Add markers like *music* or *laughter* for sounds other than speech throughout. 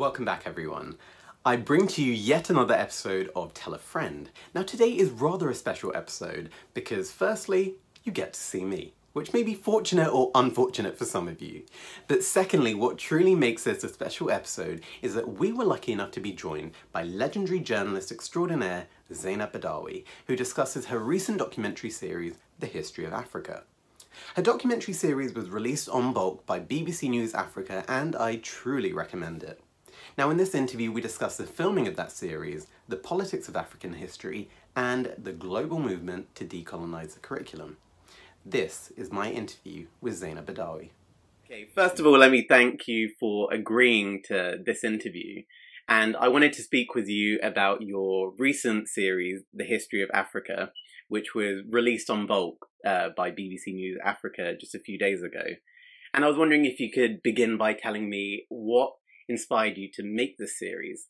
Welcome back, everyone. I bring to you yet another episode of Tell a Friend. Now, today is rather a special episode because, firstly, you get to see me, which may be fortunate or unfortunate for some of you. But secondly, what truly makes this a special episode is that we were lucky enough to be joined by legendary journalist extraordinaire Zeinab Badawi, who discusses her recent documentary series, The History of Africa. Her documentary series was released on bulk by BBC News Africa and I truly recommend it. Now in this interview we discuss the filming of that series, the politics of African history, and the global movement to decolonise the curriculum. This is my interview with Zeinab Badawi. Okay, first of all let me thank you for agreeing to this interview. And I wanted to speak with you about your recent series, The History of Africa, which was released on bulk uh, by BBC News Africa just a few days ago. And I was wondering if you could begin by telling me what inspired you to make this series?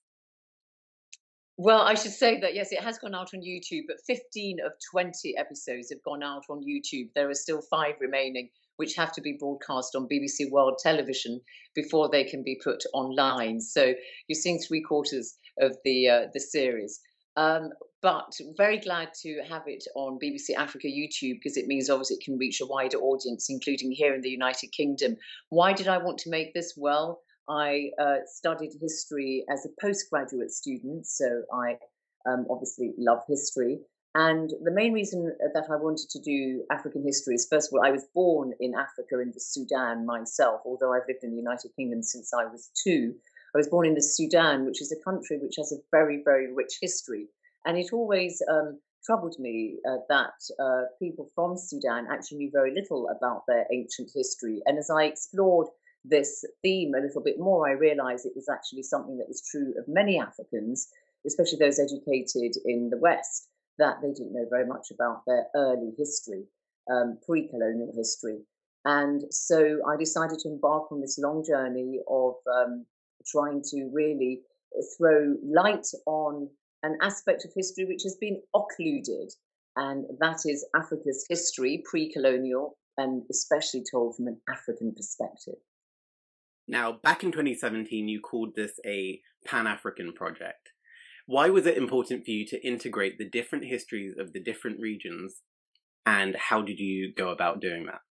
Well, I should say that yes, it has gone out on YouTube, but 15 of 20 episodes have gone out on YouTube. There are still five remaining, which have to be broadcast on BBC World Television before they can be put online. So you're seeing three quarters of the uh, the series. Um, but very glad to have it on BBC Africa YouTube because it means obviously it can reach a wider audience, including here in the United Kingdom. Why did I want to make this? Well, I uh, studied history as a postgraduate student, so I um, obviously love history. And the main reason that I wanted to do African history is, first of all, I was born in Africa in the Sudan myself, although I've lived in the United Kingdom since I was two. I was born in the Sudan, which is a country which has a very, very rich history. And it always um, troubled me uh, that uh, people from Sudan actually knew very little about their ancient history. And as I explored this theme a little bit more, I realized it was actually something that was true of many Africans, especially those educated in the West, that they didn't know very much about their early history, um, pre colonial history. And so I decided to embark on this long journey of um, trying to really throw light on an aspect of history which has been occluded, and that is Africa's history, pre colonial, and especially told from an African perspective. Now, back in 2017, you called this a Pan African project. Why was it important for you to integrate the different histories of the different regions, and how did you go about doing that?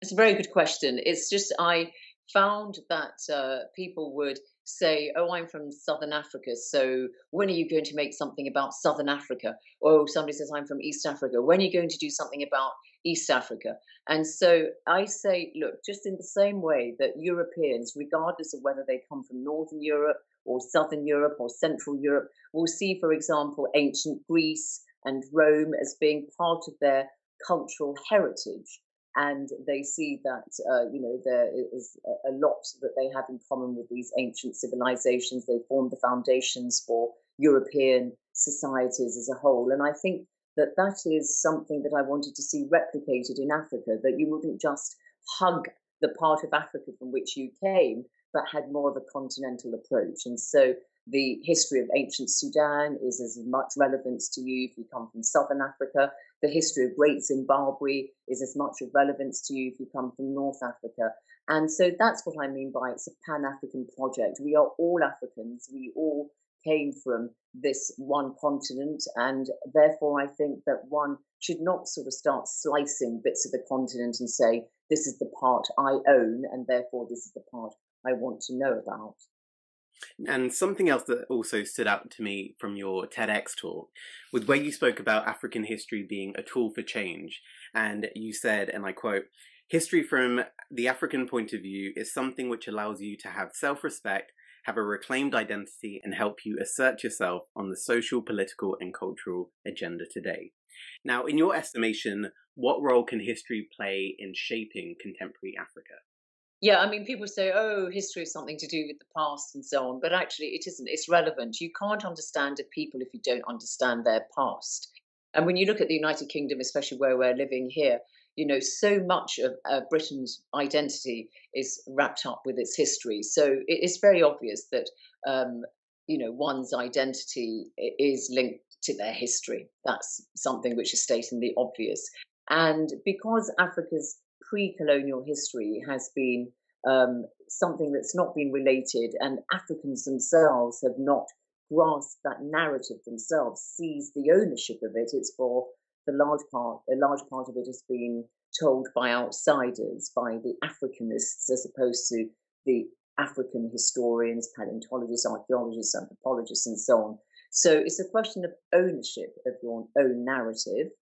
It's a very good question. It's just I found that uh, people would say, Oh, I'm from Southern Africa, so when are you going to make something about Southern Africa? Or somebody says, I'm from East Africa, when are you going to do something about East Africa. And so I say, look, just in the same way that Europeans, regardless of whether they come from Northern Europe or Southern Europe or Central Europe, will see, for example, ancient Greece and Rome as being part of their cultural heritage. And they see that, uh, you know, there is a lot that they have in common with these ancient civilizations. They formed the foundations for European societies as a whole. And I think that that is something that I wanted to see replicated in Africa, that you wouldn't just hug the part of Africa from which you came, but had more of a continental approach. And so the history of ancient Sudan is as much relevance to you if you come from southern Africa. The history of Great Zimbabwe is as much of relevance to you if you come from North Africa. And so that's what I mean by it's a pan African project. We are all Africans. We all came from this one continent. And therefore, I think that one should not sort of start slicing bits of the continent and say, this is the part I own, and therefore this is the part I want to know about. And something else that also stood out to me from your TEDx talk was where you spoke about African history being a tool for change. And you said, and I quote, History from the African point of view is something which allows you to have self respect have a reclaimed identity, and help you assert yourself on the social, political, and cultural agenda today. Now, in your estimation, what role can history play in shaping contemporary Africa? Yeah, I mean, people say, oh, history is something to do with the past and so on, but actually, it isn't. It's relevant. You can't understand a people if you don't understand their past. And when you look at the United Kingdom, especially where we're living here, you know, so much of uh, Britain's identity is wrapped up with its history. So it's very obvious that, um, you know, one's identity is linked to their history. That's something which is stating the obvious. And because Africa's pre colonial history has been um, something that's not been related, and Africans themselves have not grasped that narrative themselves, seized the ownership of it. It's for the large part, a large part of it has been told by outsiders, by the Africanists, as opposed to the African historians, paleontologists, archaeologists, anthropologists, and so on. So it's a question of ownership of your own narrative.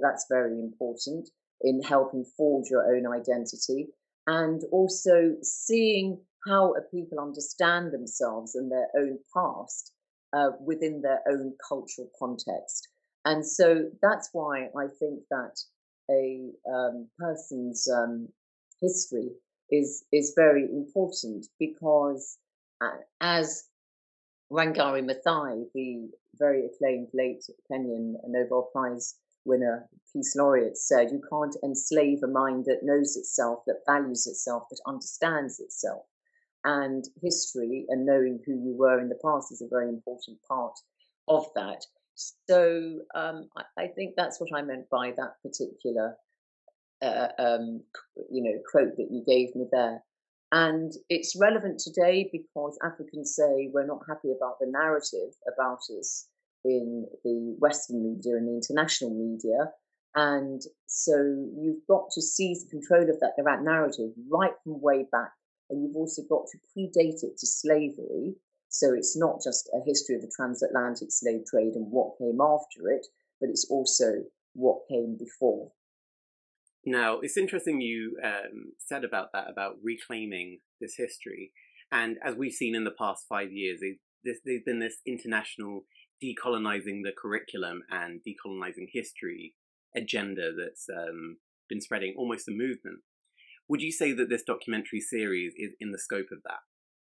That's very important in helping forge your own identity and also seeing how people understand themselves and their own past uh, within their own cultural context. And so that's why I think that a um, person's um, history is is very important because uh, as Wangari Maathai, the very acclaimed late Kenyan Nobel Prize winner, Peace Laureate, said, you can't enslave a mind that knows itself, that values itself, that understands itself. And history and knowing who you were in the past is a very important part of that. So um, I, I, think that's what I meant by that particular, uh, um, you know, quote that you gave me there. And it's relevant today because Africans say we're not happy about the narrative about us in the Western media and the international media. And so you've got to seize control of that, narrative right from way back. And you've also got to predate it to slavery. So it's not just a history of the transatlantic slave trade and what came after it, but it's also what came before. Now, it's interesting you um, said about that, about reclaiming this history. And as we've seen in the past five years, there's been this international decolonizing the curriculum and decolonizing history agenda that's um, been spreading almost a movement. Would you say that this documentary series is in the scope of that?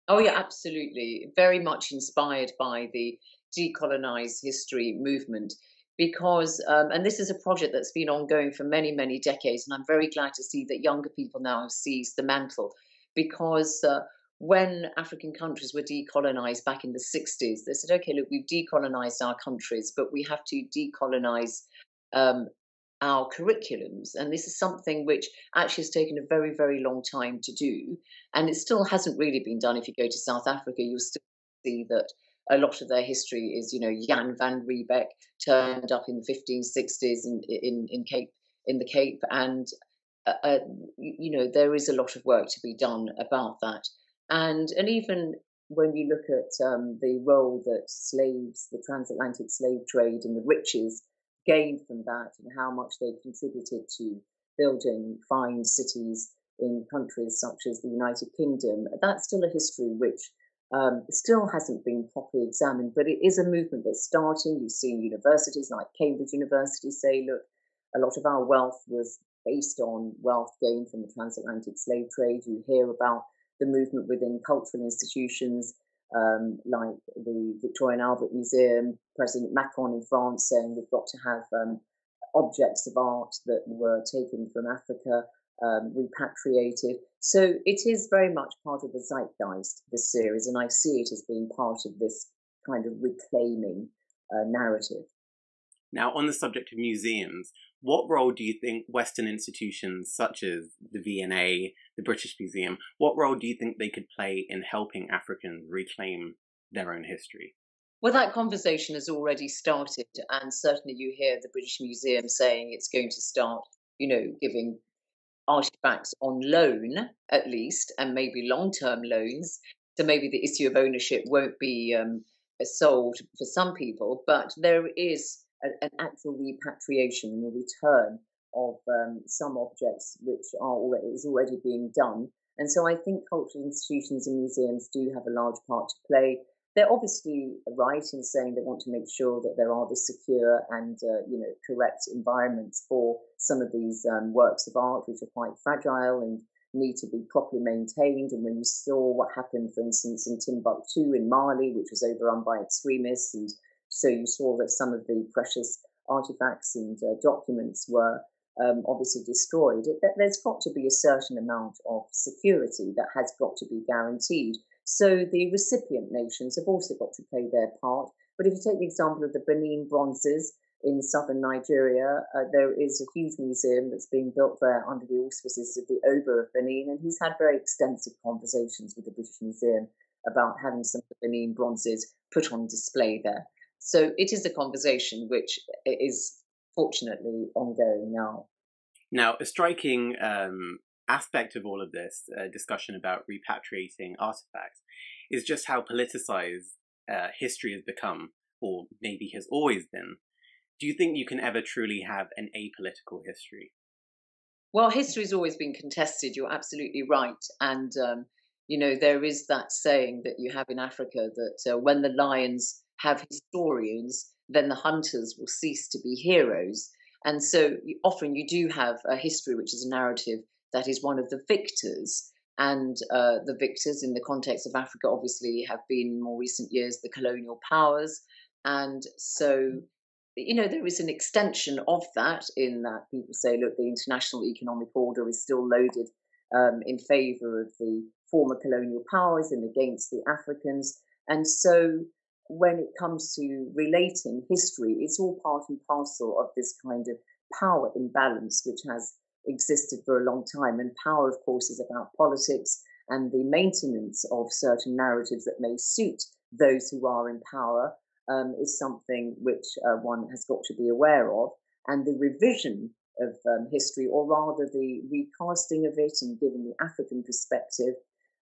Oh, yeah, absolutely. Very much inspired by the decolonize history movement because, um, and this is a project that's been ongoing for many, many decades, and I'm very glad to see that younger people now have seized the mantle because uh, when African countries were decolonized back in the 60s, they said, okay, look, we've decolonized our countries, but we have to decolonize um, our curriculums. And this is something which actually has taken a very, very long time to do. And it still hasn't really been done. If you go to South Africa, you'll still see that a lot of their history is, you know, Jan van Riebeeck turned up in the 1560s in, in, in Cape in the Cape, and uh, uh, you know there is a lot of work to be done about that and and even when you look at um, the role that slaves, the transatlantic slave trade, and the riches gained from that, and how much they contributed to building fine cities in countries such as the United Kingdom, that's still a history which um, still hasn't been properly examined, but it is a movement that's starting. You've seen universities like Cambridge University say, look, a lot of our wealth was based on wealth gained from the transatlantic slave trade. You hear about the movement within cultural institutions um, like the Victorian Albert Museum, President Macron in France saying we've got to have um, objects of art that were taken from Africa um, repatriated. So it is very much part of the zeitgeist, this series, and I see it as being part of this kind of reclaiming uh, narrative. Now, on the subject of museums, what role do you think Western institutions such as the V&A, the British Museum, what role do you think they could play in helping Africans reclaim their own history? Well, that conversation has already started, and certainly you hear the British Museum saying it's going to start, you know, giving artifacts on loan at least, and maybe long term loans. So maybe the issue of ownership won't be um, solved for some people, but there is an actual repatriation and a return of um, some objects which are already, is already being done. And so I think cultural institutions and museums do have a large part to play. They're obviously right in saying they want to make sure that there are the secure and uh, you know correct environments for some of these um, works of art, which are quite fragile and need to be properly maintained. And when you saw what happened, for instance, in Timbuktu in Mali, which was overrun by extremists and so you saw that some of the precious artifacts and uh, documents were um, obviously destroyed. There's got to be a certain amount of security that has got to be guaranteed. So the recipient nations have also got to play their part. But if you take the example of the Benin bronzes, in southern Nigeria. Uh, there is a huge museum that's being built there under the auspices of the Oba of Benin, and he's had very extensive conversations with the British Museum about having some of the Benin bronzes put on display there. So it is a conversation which is fortunately ongoing now. Now, a striking um, aspect of all of this uh, discussion about repatriating artifacts is just how politicized uh, history has become, or maybe has always been. Do you think you can ever truly have an apolitical history? Well, history has always been contested. You're absolutely right. And, um, you know, there is that saying that you have in Africa that uh, when the lions have historians, then the hunters will cease to be heroes. And so often you do have a history which is a narrative that is one of the victors. And uh, the victors in the context of Africa obviously have been more recent years the colonial powers. And so, you know, there is an extension of that in that people say, look, the international economic order is still loaded um, in favor of the former colonial powers and against the Africans. And so when it comes to relating history, it's all part and parcel of this kind of power imbalance which has existed for a long time. And power, of course, is about politics and the maintenance of certain narratives that may suit those who are in power um, is something which uh, one has got to be aware of. And the revision of um, history, or rather the recasting of it and giving the African perspective,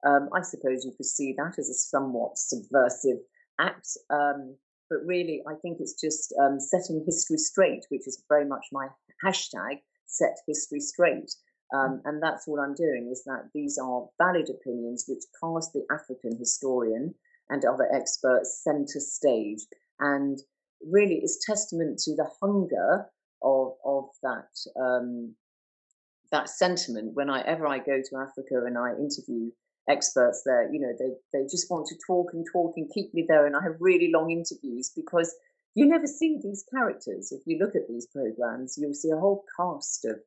um, I suppose you could see that as a somewhat subversive act. Um, but really, I think it's just um, setting history straight, which is very much my hashtag, set history straight. Um, and that's what I'm doing is that these are valid opinions which cast the African historian and other experts center stage and really is testament to the hunger of, of that um, that sentiment whenever I go to Africa and I interview experts there, you know, they, they just want to talk and talk and keep me there. And I have really long interviews because you never see these characters. If you look at these programs, you'll see a whole cast of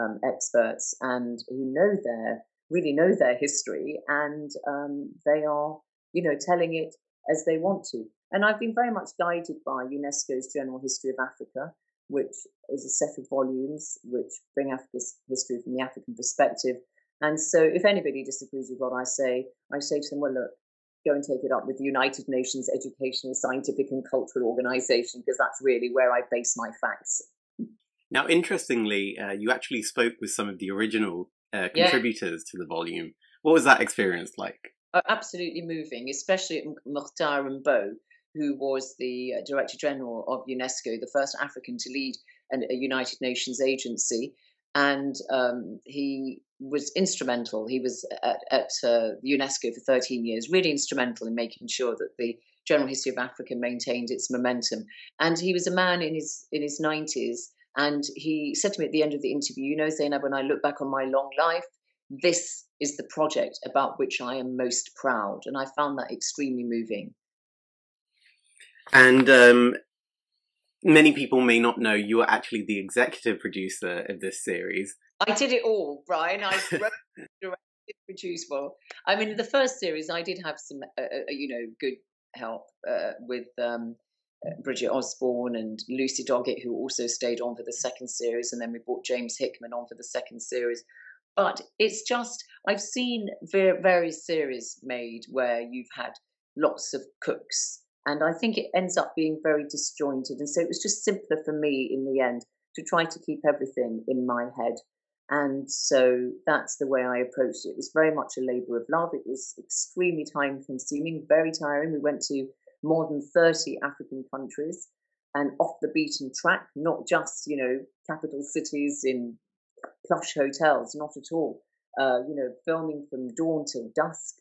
um, experts and who know their really know their history and um, they are, you know, telling it as they want to. And I've been very much guided by UNESCO's General History of Africa, which is a set of volumes which bring Africa's history from the African perspective and so, if anybody disagrees with what I say, I say to them, well, look, go and take it up with the United Nations Educational, Scientific, and Cultural Organization, because that's really where I base my facts. Now, interestingly, uh, you actually spoke with some of the original uh, contributors yeah. to the volume. What was that experience like? Uh, absolutely moving, especially Mukhtar Mbow, who was the uh, Director General of UNESCO, the first African to lead an, a United Nations agency and um, he was instrumental. He was at, at uh, UNESCO for 13 years, really instrumental in making sure that the general history of Africa maintained its momentum. And he was a man in his in his 90s, and he said to me at the end of the interview, "You know, Zeinab, when I look back on my long life, this is the project about which I am most proud." And I found that extremely moving. And um, many people may not know you are actually the executive producer of this series. I did it all, Brian. I *laughs* wrote, directed, produced. Well, I mean, the first series, I did have some, uh, uh, you know, good help uh, with um, uh, Bridget Osborne and Lucy Doggett, who also stayed on for the second series, and then we brought James Hickman on for the second series. But it's just I've seen various series made where you've had lots of cooks and I think it ends up being very disjointed. And so it was just simpler for me in the end to try to keep everything in my head. And so that's the way I approached it. It was very much a labor of love. It was extremely time consuming, very tiring. We went to more than 30 African countries and off the beaten track, not just, you know, capital cities in plush hotels, not at all. Uh, you know, filming from dawn till dusk,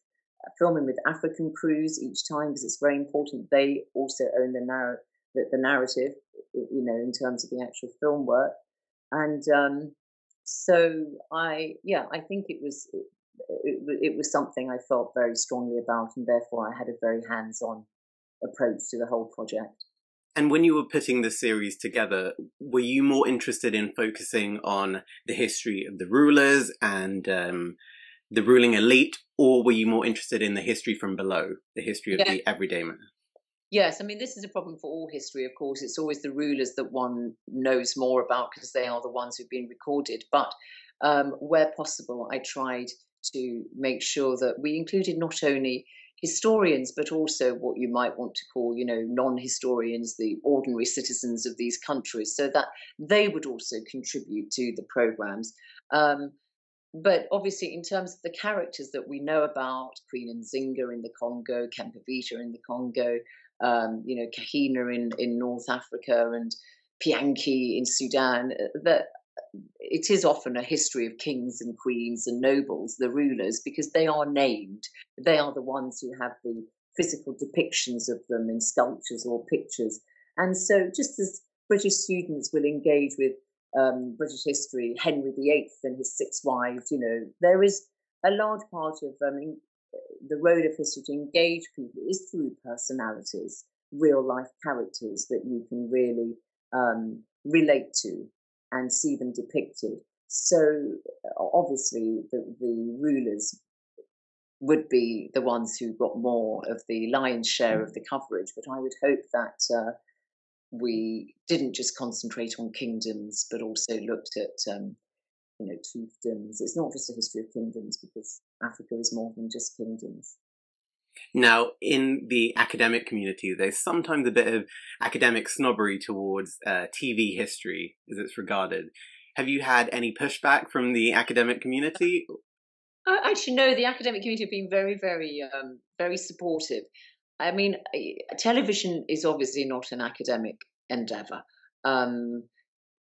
filming with African crews each time because it's very important they also own the, narr- the, the, narrative, you know, in terms of the actual film work. And um, so I, yeah, I think it was it, it, it, was something I felt very strongly about, and therefore I had a very hands-on approach to the whole project. And when you were putting the series together, were you more interested in focusing on the history of the rulers and um, the ruling elite, or were you more interested in the history from below, the history of yeah. the everyday man? Yes, I mean, this is a problem for all history, of course. It's always the rulers that one knows more about because they are the ones who've been recorded. But um, where possible, I tried to make sure that we included not only historians, but also what you might want to call, you know, non-historians, the ordinary citizens of these countries, so that they would also contribute to the programs. Um, but obviously, in terms of the characters that we know about, Queen Nzinga in the Congo, Kimpa Vita in the Congo, um, you know, Kahina in, in North Africa, and Pianki in Sudan, uh, that it is often a history of kings and queens and nobles, the rulers, because they are named. They are the ones who have the physical depictions of them in sculptures or pictures. And so, just as British students will engage with um, British history, Henry VIII and his six wives, you know, there is a large part of um, the road of history to engage people is through personalities, real life characters that you can really um, relate to and see them depicted. So obviously, the, the rulers would be the ones who got more of the lion's share of the coverage. But I would hope that uh, we didn't just concentrate on kingdoms, but also looked at um, you know chiefdoms. It's not just a history of kingdoms because Africa is more than just kingdoms. Now, in the academic community, there's sometimes a bit of academic snobbery towards uh, TV history as it's regarded. Have you had any pushback from the academic community? Actually, no. The academic community have been very, very, um, very supportive. I mean, television is obviously not an academic endeavor. Um,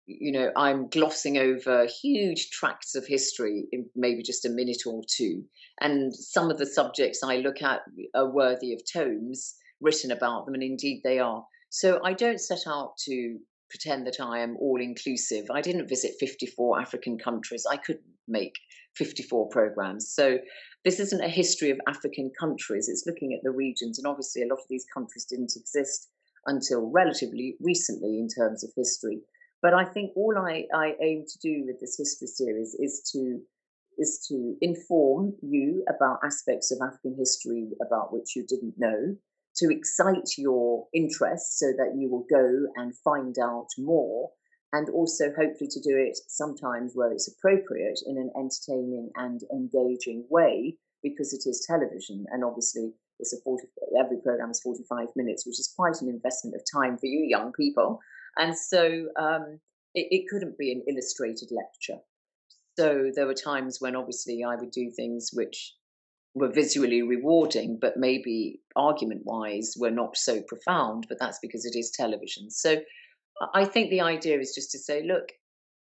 you know, I'm glossing over huge tracts of history in maybe just a minute or two. And some of the subjects I look at are worthy of tomes written about them, and indeed they are. So I don't set out to pretend that I am all inclusive. I didn't visit 54 African countries. I couldn't make 54 programs. So this isn't a history of African countries. It's looking at the regions. And obviously, a lot of these countries didn't exist until relatively recently in terms of history. But I think all I, I aim to do with this history series is to is to inform you about aspects of African history about which you didn't know, to excite your interest so that you will go and find out more, and also hopefully to do it sometimes where it's appropriate in an entertaining and engaging way because it is television and obviously it's a 40 every program is 45 minutes which is quite an investment of time for you young people and so um, it, it couldn't be an illustrated lecture. So there were times when obviously I would do things which were visually rewarding, but maybe argument wise were not so profound, but that's because it is television. So I think the idea is just to say, look,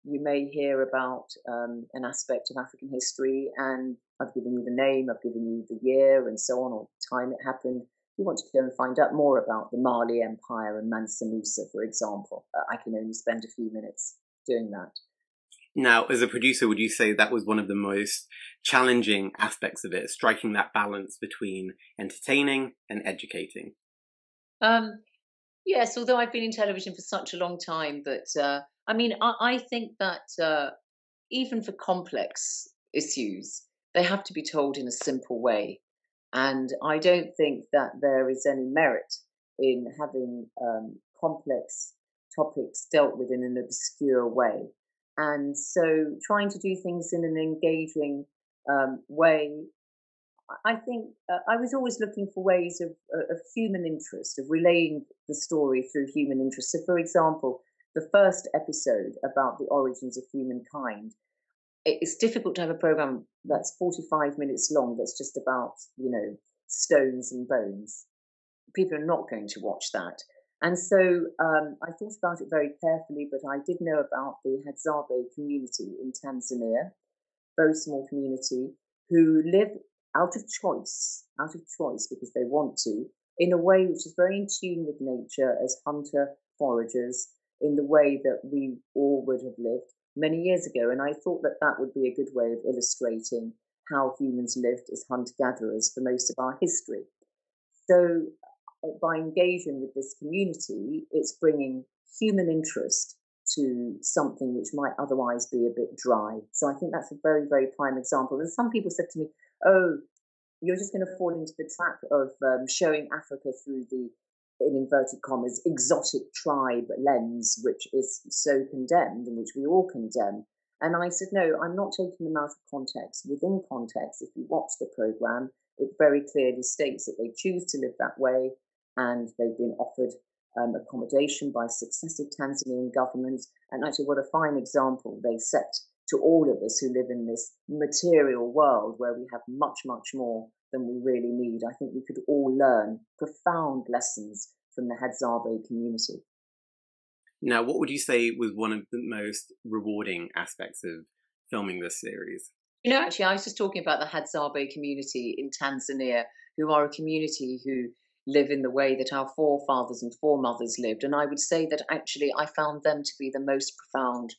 you may hear about um, an aspect of African history, and I've given you the name, I've given you the year, and so on, or the time it happened you want to go and find out more about the Mali Empire and Mansa Musa, for example, uh, I can only spend a few minutes doing that. Now, as a producer, would you say that was one of the most challenging aspects of it, striking that balance between entertaining and educating? Um, yes, although I've been in television for such a long time, but uh, I mean, I, I think that uh, even for complex issues, they have to be told in a simple way. And I don't think that there is any merit in having um, complex topics dealt with in an obscure way. And so trying to do things in an engaging um, way, I think uh, I was always looking for ways of, uh, of human interest, of relaying the story through human interest. So, for example, the first episode about the origins of humankind it's difficult to have a program that's 45 minutes long that's just about you know stones and bones people are not going to watch that and so um, i thought about it very carefully but i did know about the hadzabe community in tanzania very small community who live out of choice out of choice because they want to in a way which is very in tune with nature as hunter foragers in the way that we all would have lived many years ago. And I thought that that would be a good way of illustrating how humans lived as hunter gatherers for most of our history. So, by engaging with this community, it's bringing human interest to something which might otherwise be a bit dry. So, I think that's a very, very prime example. And some people said to me, Oh, you're just going to fall into the trap of um, showing Africa through the in inverted commas, exotic tribe lens, which is so condemned and which we all condemn. And I said, no, I'm not taking them out of context. Within context, if you watch the program, it very clearly states that they choose to live that way and they've been offered um, accommodation by successive Tanzanian governments. And actually, what a fine example they set to all of us who live in this material world where we have much, much more than we really need. I think we could all learn profound lessons from the Hadzabe community. Now, what would you say was one of the most rewarding aspects of filming this series? You know, actually, I was just talking about the Hadzabe community in Tanzania, who are a community who live in the way that our forefathers and foremothers lived. And I would say that actually I found them to be the most profound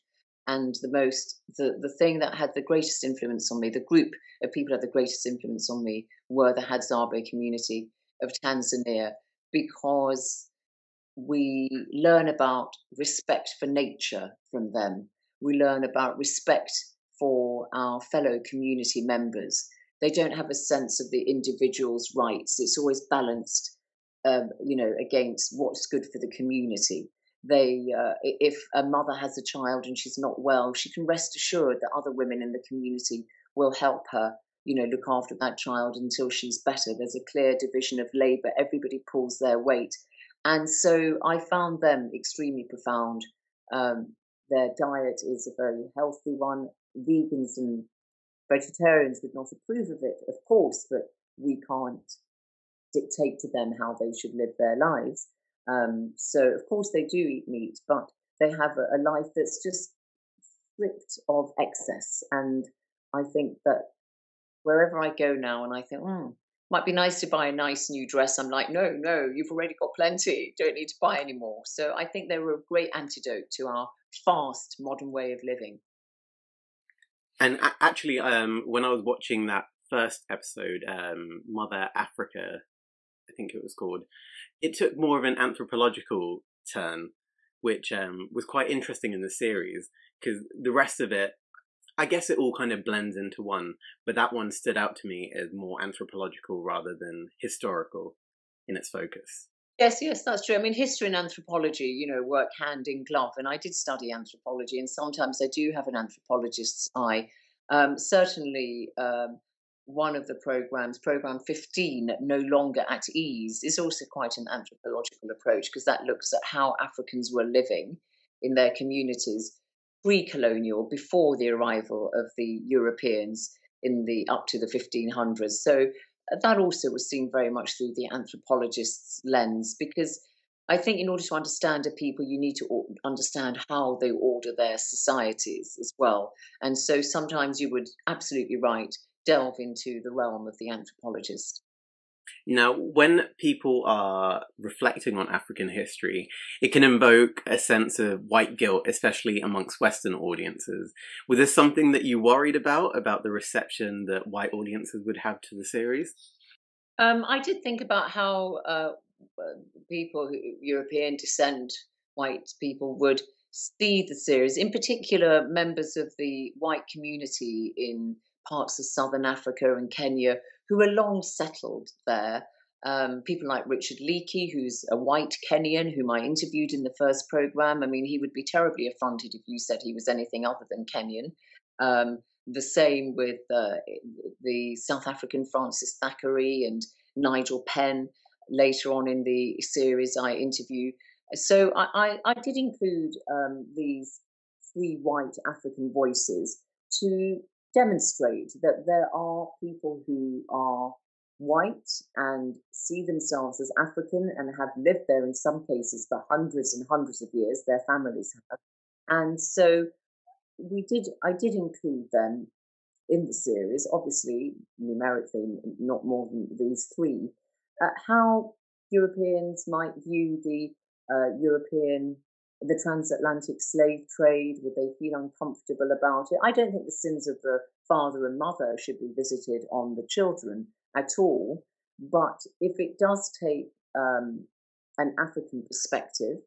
and the most the, the thing that had the greatest influence on me, the group of people that had the greatest influence on me were the Hadzabe community of Tanzania because we learn about respect for nature from them. We learn about respect for our fellow community members. They don't have a sense of the individual's rights. It's always balanced, um, you know, against what's good for the community. They, uh, if a mother has a child and she's not well, she can rest assured that other women in the community will help her, you know, look after that child until she's better. There's a clear division of labour. Everybody pulls their weight, and so I found them extremely profound. Um, their diet is a very healthy one. Vegans and vegetarians would not approve of it, of course, but we can't dictate to them how they should live their lives. Um, so, of course, they do eat meat, but they have a, a life that's just stripped of excess. And I think that wherever I go now and I think, hmm, might be nice to buy a nice new dress, I'm like, no, no, you've already got plenty. Don't need to buy anymore. So I think they were a great antidote to our fast modern way of living. And actually, um, when I was watching that first episode, um, Mother Africa, I think it was called, it took more of an anthropological turn, which um, was quite interesting in the series because the rest of it, I guess it all kind of blends into one, but that one stood out to me as more anthropological rather than historical in its focus. Yes, yes, that's true. I mean, history and anthropology, you know, work hand in glove. And I did study anthropology, and sometimes I do have an anthropologist's eye. Um, certainly, um, one of the programs, program 15, No Longer at Ease, is also quite an anthropological approach because that looks at how Africans were living in their communities pre colonial, before the arrival of the Europeans in the up to the 1500s. So uh, that also was seen very much through the anthropologist's lens because I think in order to understand a people, you need to understand how they order their societies as well. And so sometimes you would absolutely right delve into the realm of the anthropologist. Now, when people are reflecting on African history, it can invoke a sense of white guilt, especially amongst Western audiences. Was this something that you worried about, about the reception that white audiences would have to the series? Um, I did think about how uh, people, European descent, white people, would see the series, in particular, members of the white community in parts of southern Africa and Kenya who are long settled there. Um, people like Richard Leakey, who's a white Kenyan, whom I interviewed in the first program. I mean, he would be terribly affronted if you said he was anything other than Kenyan. Um, the same with uh, the South African Francis Thackeray and Nigel Penn. Later on in the series, I interview. So I, I, I did include um, these three white African voices to demonstrate that there are people who are white and see themselves as African and have lived there in some cases for hundreds and hundreds of years, their families have. And so we did, I did include them in the series, obviously numerically not more than these three, uh, how Europeans might view the uh, European the transatlantic slave trade? Would they feel uncomfortable about it? I don't think the sins of the father and mother should be visited on the children at all. But if it does take um, an African perspective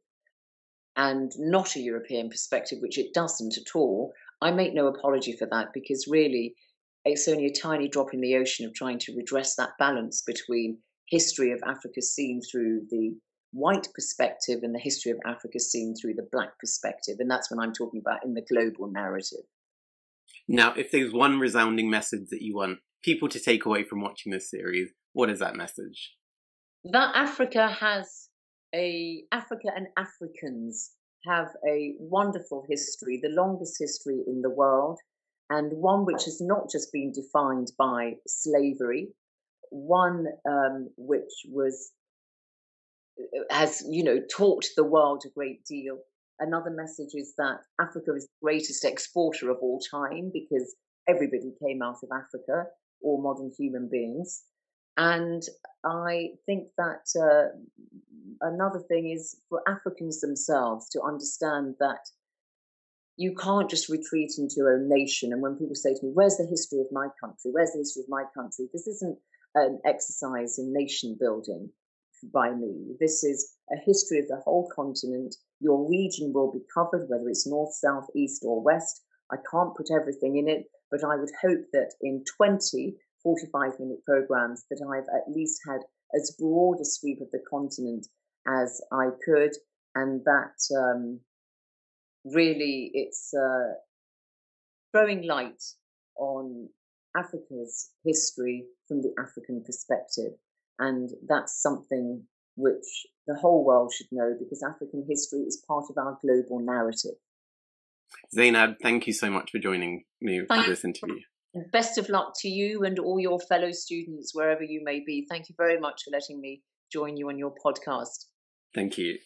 and not a European perspective, which it doesn't at all, I make no apology for that because really it's only a tiny drop in the ocean of trying to redress that balance between history of Africa seen through the white perspective and the history of Africa seen through the black perspective. And that's what I'm talking about in the global narrative. Now, if there's one resounding message that you want people to take away from watching this series, what is that message? That Africa has a Africa and Africans have a wonderful history, the longest history in the world, and one which has not just been defined by slavery, one um, which was has you know taught the world a great deal. Another message is that Africa is the greatest exporter of all time because everybody came out of Africa, all modern human beings. And I think that uh, another thing is for Africans themselves to understand that you can't just retreat into your own nation. And when people say to me, Where's the history of my country? Where's the history of my country? This isn't an exercise in nation building by me. This is a history of the whole continent. Your region will be covered, whether it's north, south, east, or west. I can't put everything in it, but I would hope that in 20 45 minute programs that I've at least had as broad a sweep of the continent as I could, and that um, really it's uh, throwing light on Africa's history from the African perspective. And that's something which the whole world should know because African history is part of our global narrative. Zeinab, thank you so much for joining me for this interview. Best of luck to you and all your fellow students, wherever you may be. Thank you very much for letting me join you on your podcast. Thank you.